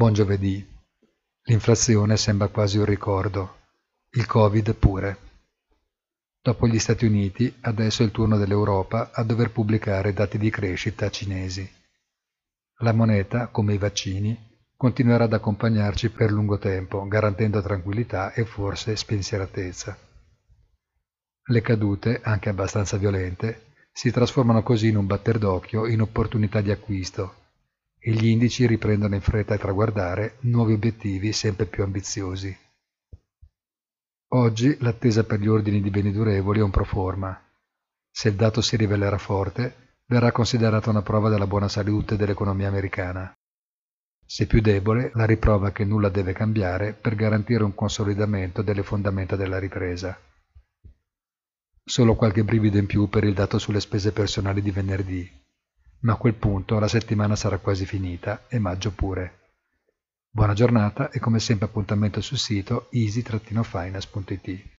Buon giovedì. L'inflazione sembra quasi un ricordo. Il Covid pure. Dopo gli Stati Uniti, adesso è il turno dell'Europa a dover pubblicare dati di crescita cinesi. La moneta, come i vaccini, continuerà ad accompagnarci per lungo tempo, garantendo tranquillità e forse spensieratezza. Le cadute, anche abbastanza violente, si trasformano così in un batter d'occhio in opportunità di acquisto e gli indici riprendono in fretta a traguardare nuovi obiettivi sempre più ambiziosi. Oggi l'attesa per gli ordini di beni durevoli è un proforma. Se il dato si rivelerà forte, verrà considerata una prova della buona salute dell'economia americana. Se più debole, la riprova che nulla deve cambiare per garantire un consolidamento delle fondamenta della ripresa. Solo qualche brivido in più per il dato sulle spese personali di venerdì, ma a quel punto la settimana sarà quasi finita e maggio pure. Buona giornata e come sempre appuntamento sul sito easy-finance.it.